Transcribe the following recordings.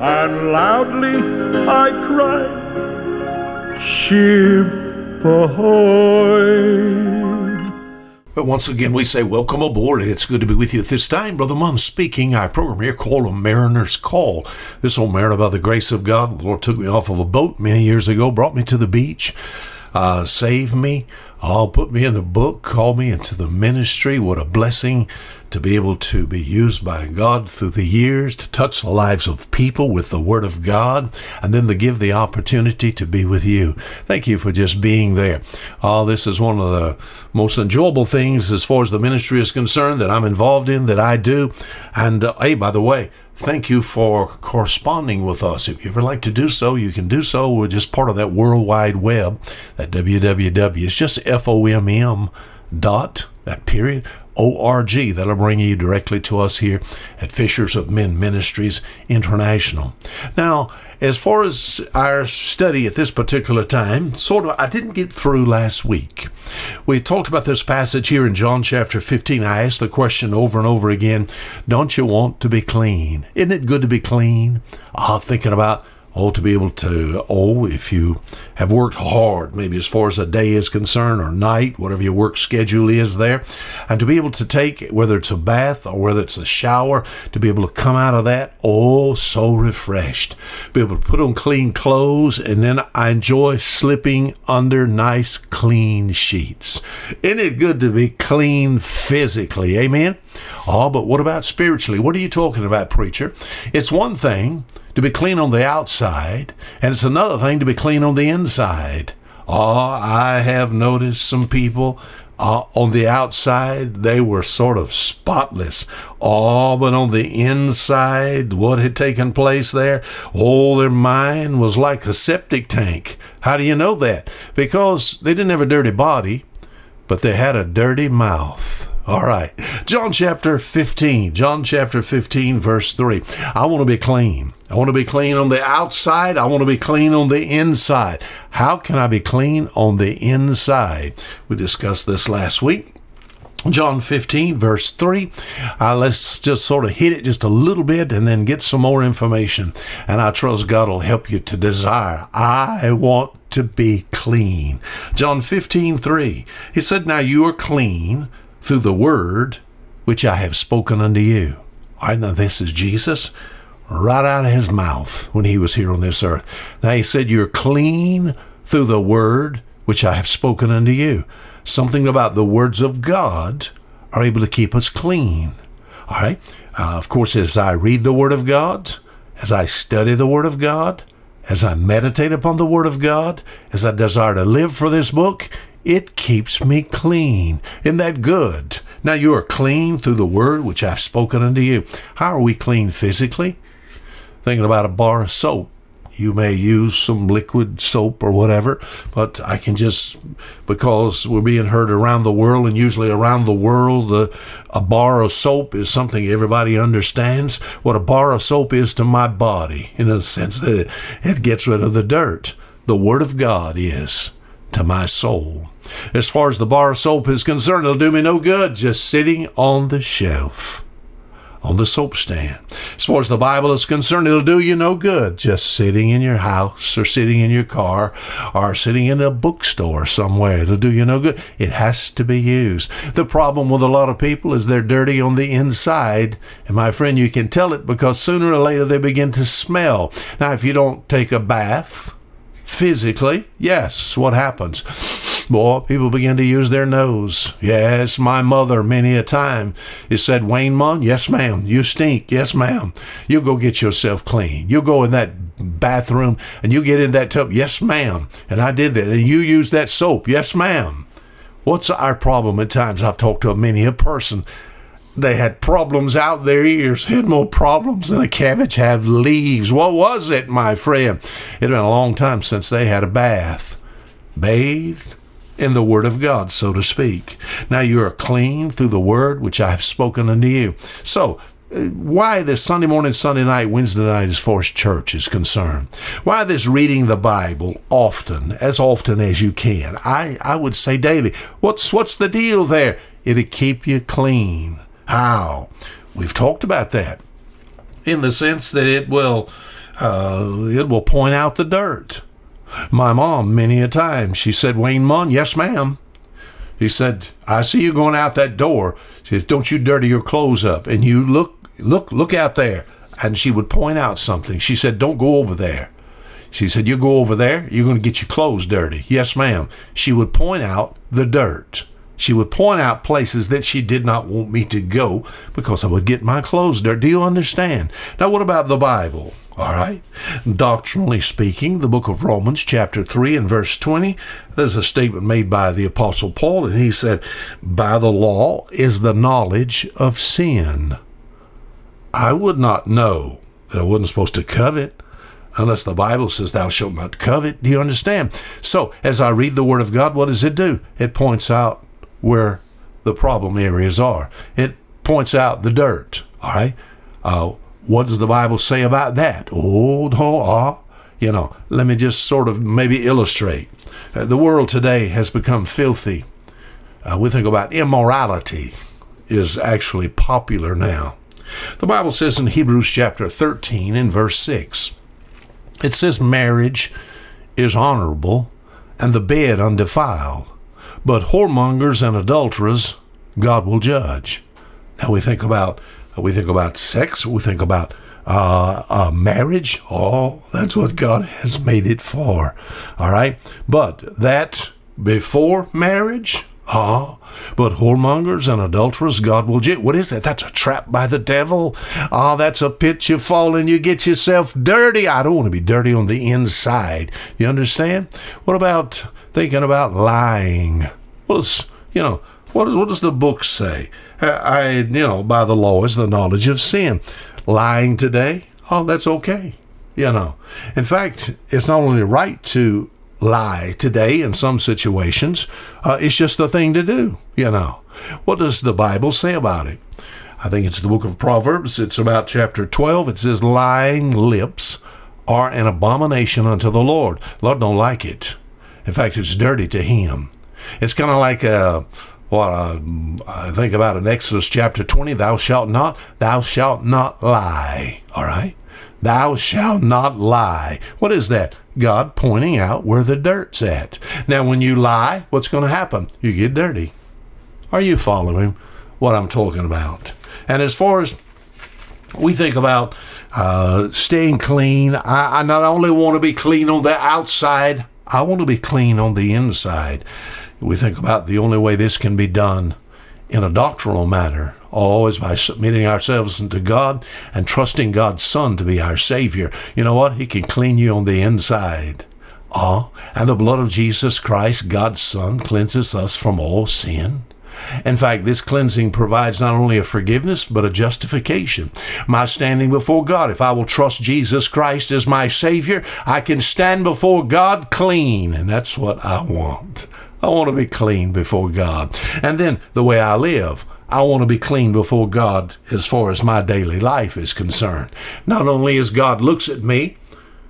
And loudly I Ship ahoy! But once again, we say welcome aboard. It's good to be with you at this time. Brother Munn speaking. Our program here called A Mariner's Call. This old mariner, by the grace of God, the Lord took me off of a boat many years ago, brought me to the beach, uh, saved me, oh, put me in the book, call me into the ministry. What a blessing to be able to be used by God through the years to touch the lives of people with the Word of God, and then to give the opportunity to be with you. Thank you for just being there. Oh, this is one of the most enjoyable things as far as the ministry is concerned that I'm involved in, that I do. And uh, hey, by the way, Thank you for corresponding with us. If you ever like to do so, you can do so. We're just part of that World Wide Web, that www. It's just F O M M dot, that period, O-R-G. That'll bring you directly to us here at Fishers of Men Ministries International. Now, as far as our study at this particular time, sort of, I didn't get through last week. We talked about this passage here in John chapter 15. I asked the question over and over again Don't you want to be clean? Isn't it good to be clean? Ah, thinking about Oh, to be able to, oh, if you have worked hard, maybe as far as a day is concerned or night, whatever your work schedule is there, and to be able to take, whether it's a bath or whether it's a shower, to be able to come out of that, oh, so refreshed. Be able to put on clean clothes, and then I enjoy slipping under nice, clean sheets. Isn't it good to be clean physically? Amen? Oh, but what about spiritually? What are you talking about, preacher? It's one thing to be clean on the outside, and it's another thing to be clean on the inside. Oh, I have noticed some people uh, on the outside, they were sort of spotless. Oh, but on the inside, what had taken place there? Oh, their mind was like a septic tank. How do you know that? Because they didn't have a dirty body, but they had a dirty mouth. All right. John chapter 15. John chapter 15, verse 3. I want to be clean. I want to be clean on the outside. I want to be clean on the inside. How can I be clean on the inside? We discussed this last week. John 15, verse 3. Uh, let's just sort of hit it just a little bit and then get some more information. And I trust God will help you to desire. I want to be clean. John 15, 3. He said, Now you are clean through the word which I have spoken unto you. All right, now this is Jesus right out of his mouth when he was here on this earth. Now he said, You're clean through the word which I have spoken unto you. Something about the words of God are able to keep us clean. All right. Uh, of course, as I read the Word of God, as I study the Word of God, as I meditate upon the Word of God, as I desire to live for this book, it keeps me clean. Isn't that good? Now you are clean through the word which I've spoken unto you. How are we clean physically? Thinking about a bar of soap. You may use some liquid soap or whatever, but I can just, because we're being heard around the world, and usually around the world, the, a bar of soap is something everybody understands. What a bar of soap is to my body, in a sense that it, it gets rid of the dirt. The Word of God is to my soul. As far as the bar of soap is concerned, it'll do me no good just sitting on the shelf, on the soap stand. As far as the Bible is concerned, it'll do you no good just sitting in your house or sitting in your car or sitting in a bookstore somewhere. It'll do you no good. It has to be used. The problem with a lot of people is they're dirty on the inside. And my friend, you can tell it because sooner or later they begin to smell. Now, if you don't take a bath, physically, yes, what happens? boy, people begin to use their nose. Yes, my mother, many a time, has said, Wayne Munn, yes, ma'am. You stink, yes, ma'am. You go get yourself clean. You go in that bathroom and you get in that tub, yes, ma'am. And I did that. And you use that soap, yes, ma'am. What's our problem at times? I've talked to many a person. They had problems out their ears, had more problems than a cabbage have leaves. What was it, my friend? It had been a long time since they had a bath. Bathed in the Word of God, so to speak. Now you are clean through the Word which I have spoken unto you. So, uh, why this Sunday morning, Sunday night, Wednesday night as far as church is concerned? Why this reading the Bible often, as often as you can? I, I would say daily. What's what's the deal there? It'll keep you clean. How? We've talked about that in the sense that it will uh, it will point out the dirt. My mom, many a time, she said, Wayne Munn, yes, ma'am. He said, I see you going out that door. She says, Don't you dirty your clothes up. And you look, look, look out there. And she would point out something. She said, Don't go over there. She said, You go over there, you're going to get your clothes dirty. Yes, ma'am. She would point out the dirt. She would point out places that she did not want me to go because I would get my clothes dirty. Do you understand? Now, what about the Bible? All right. Doctrinally speaking, the book of Romans, chapter 3 and verse 20, there's a statement made by the Apostle Paul, and he said, By the law is the knowledge of sin. I would not know that I wasn't supposed to covet unless the Bible says, Thou shalt not covet. Do you understand? So, as I read the Word of God, what does it do? It points out where the problem areas are, it points out the dirt. All right. Uh, what does the Bible say about that? Oh, no, ah, you know, let me just sort of maybe illustrate. Uh, the world today has become filthy. Uh, we think about immorality is actually popular now. The Bible says in Hebrews chapter 13 and verse 6, it says, Marriage is honorable and the bed undefiled, but whoremongers and adulterers God will judge. Now we think about we think about sex. We think about uh, uh, marriage. Oh, that's what God has made it for. All right. But that before marriage, ah, but whoremongers and adulterers, God will judge. What is that? That's a trap by the devil. Ah, that's a pit you fall in. You get yourself dirty. I don't want to be dirty on the inside. You understand? What about thinking about lying? What is, you know, what, is, what does the book say? I, you know, by the law is the knowledge of sin. Lying today, oh, that's okay. You know, in fact, it's not only right to lie today in some situations, uh, it's just the thing to do. You know, what does the Bible say about it? I think it's the book of Proverbs. It's about chapter 12. It says, Lying lips are an abomination unto the Lord. Lord don't like it. In fact, it's dirty to him. It's kind of like a what uh, I think about in Exodus chapter 20, thou shalt not, thou shalt not lie. All right? Thou shalt not lie. What is that? God pointing out where the dirt's at. Now, when you lie, what's going to happen? You get dirty. Are you following what I'm talking about? And as far as we think about uh, staying clean, I, I not only want to be clean on the outside, I want to be clean on the inside. We think about the only way this can be done in a doctrinal manner, always by submitting ourselves unto God and trusting God's Son to be our Savior. You know what? He can clean you on the inside. Ah, and the blood of Jesus Christ, God's Son, cleanses us from all sin. In fact, this cleansing provides not only a forgiveness, but a justification. My standing before God, if I will trust Jesus Christ as my Savior, I can stand before God clean, and that's what I want. I want to be clean before God. And then the way I live, I want to be clean before God as far as my daily life is concerned. Not only as God looks at me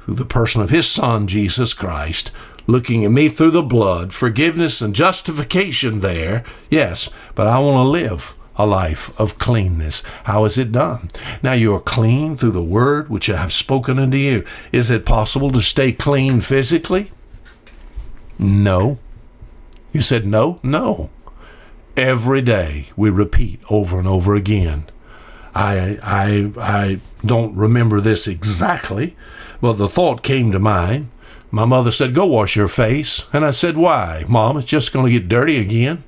through the person of His Son, Jesus Christ, looking at me through the blood, forgiveness and justification there, yes, but I want to live a life of cleanness. How is it done? Now you are clean through the word which I have spoken unto you. Is it possible to stay clean physically? No. You said, No, no. Every day we repeat over and over again. I, I, I don't remember this exactly, but the thought came to mind My mother said, Go wash your face. And I said, Why? Mom, it's just going to get dirty again.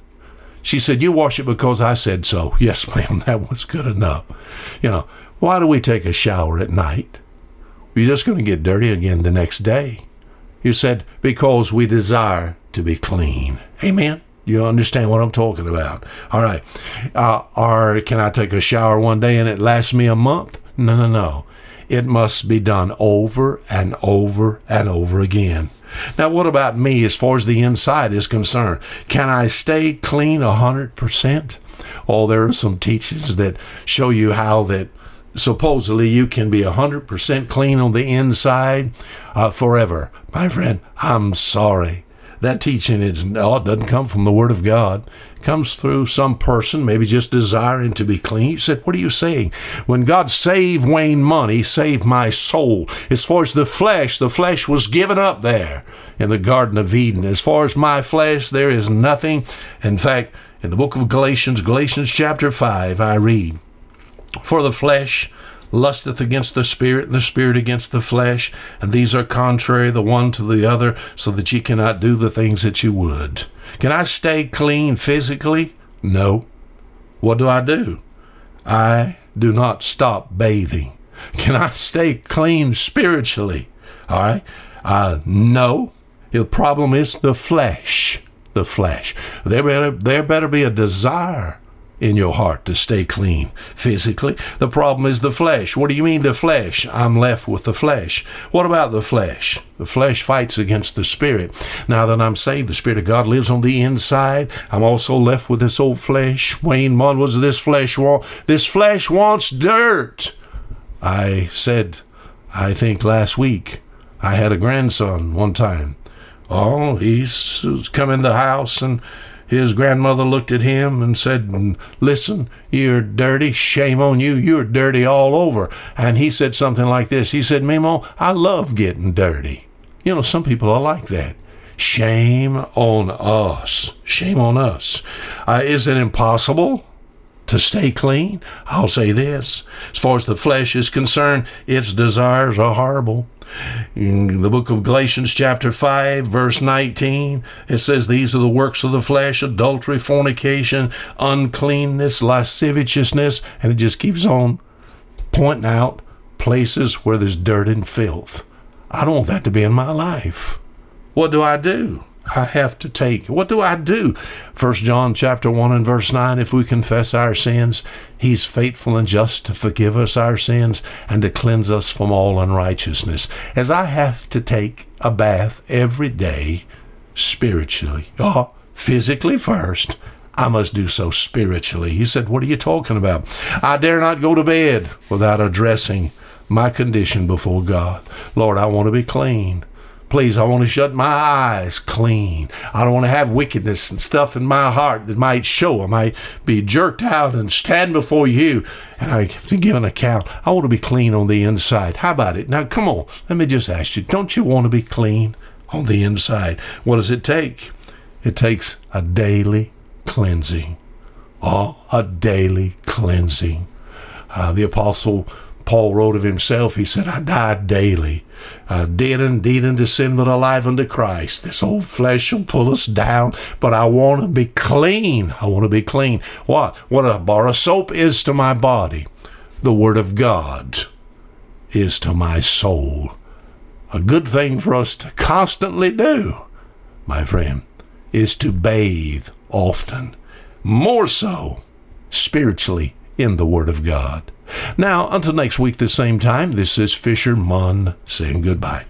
She said, You wash it because I said so. Yes, ma'am, that was good enough. You know, why do we take a shower at night? You're just going to get dirty again the next day. You said, Because we desire to be clean. Amen. You understand what I'm talking about. All right. Uh, or can I take a shower one day and it lasts me a month? No, no, no. It must be done over and over and over again. Now, what about me as far as the inside is concerned? Can I stay clean 100%? Oh, there are some teachings that show you how that supposedly you can be 100% clean on the inside uh, forever. My friend, I'm sorry that teaching is no, it doesn't come from the Word of God. It comes through some person, maybe just desiring to be clean. You said, What are you saying? When God saved Wayne Money, saved my soul. As far as the flesh, the flesh was given up there in the Garden of Eden. As far as my flesh, there is nothing. In fact, in the book of Galatians, Galatians chapter 5, I read, For the flesh lusteth against the spirit, and the spirit against the flesh, and these are contrary the one to the other, so that ye cannot do the things that you would. Can I stay clean physically? No. What do I do? I do not stop bathing. Can I stay clean spiritually? All right. Uh, no. The problem is the flesh. The flesh. There better, there better be a desire in your heart to stay clean physically. The problem is the flesh. What do you mean the flesh? I'm left with the flesh. What about the flesh? The flesh fights against the spirit. Now that I'm saved, the spirit of God lives on the inside. I'm also left with this old flesh. Wayne Munn was this flesh want? This flesh wants dirt. I said, I think last week, I had a grandson one time. Oh, he's come in the house and his grandmother looked at him and said, Listen, you're dirty. Shame on you. You're dirty all over. And he said something like this He said, Mimo, I love getting dirty. You know, some people are like that. Shame on us. Shame on us. Uh, is it impossible? to stay clean? I'll say this. As far as the flesh is concerned, its desires are horrible. In the book of Galatians, chapter 5, verse 19, it says, These are the works of the flesh adultery, fornication, uncleanness, lasciviousness, and it just keeps on pointing out places where there's dirt and filth. I don't want that to be in my life. What do I do? I have to take. What do I do? First John chapter 1 and verse 9, if we confess our sins, he's faithful and just to forgive us our sins and to cleanse us from all unrighteousness. As I have to take a bath every day spiritually, oh, physically first, I must do so spiritually. He said, What are you talking about? I dare not go to bed without addressing my condition before God. Lord, I want to be clean. Please, I want to shut my eyes clean. I don't want to have wickedness and stuff in my heart that might show. I might be jerked out and stand before you and I have to give an account. I want to be clean on the inside. How about it? Now, come on. Let me just ask you don't you want to be clean on the inside? What does it take? It takes a daily cleansing. Oh, a daily cleansing. Uh, the Apostle Paul wrote of himself, he said, I die daily. Uh, dead indeed unto sin, but alive unto Christ. This old flesh will pull us down, but I want to be clean. I want to be clean. What? What a bar of soap is to my body, the Word of God is to my soul. A good thing for us to constantly do, my friend, is to bathe often, more so spiritually in the Word of God. Now, until next week, the same time, this is Fisher Munn saying goodbye.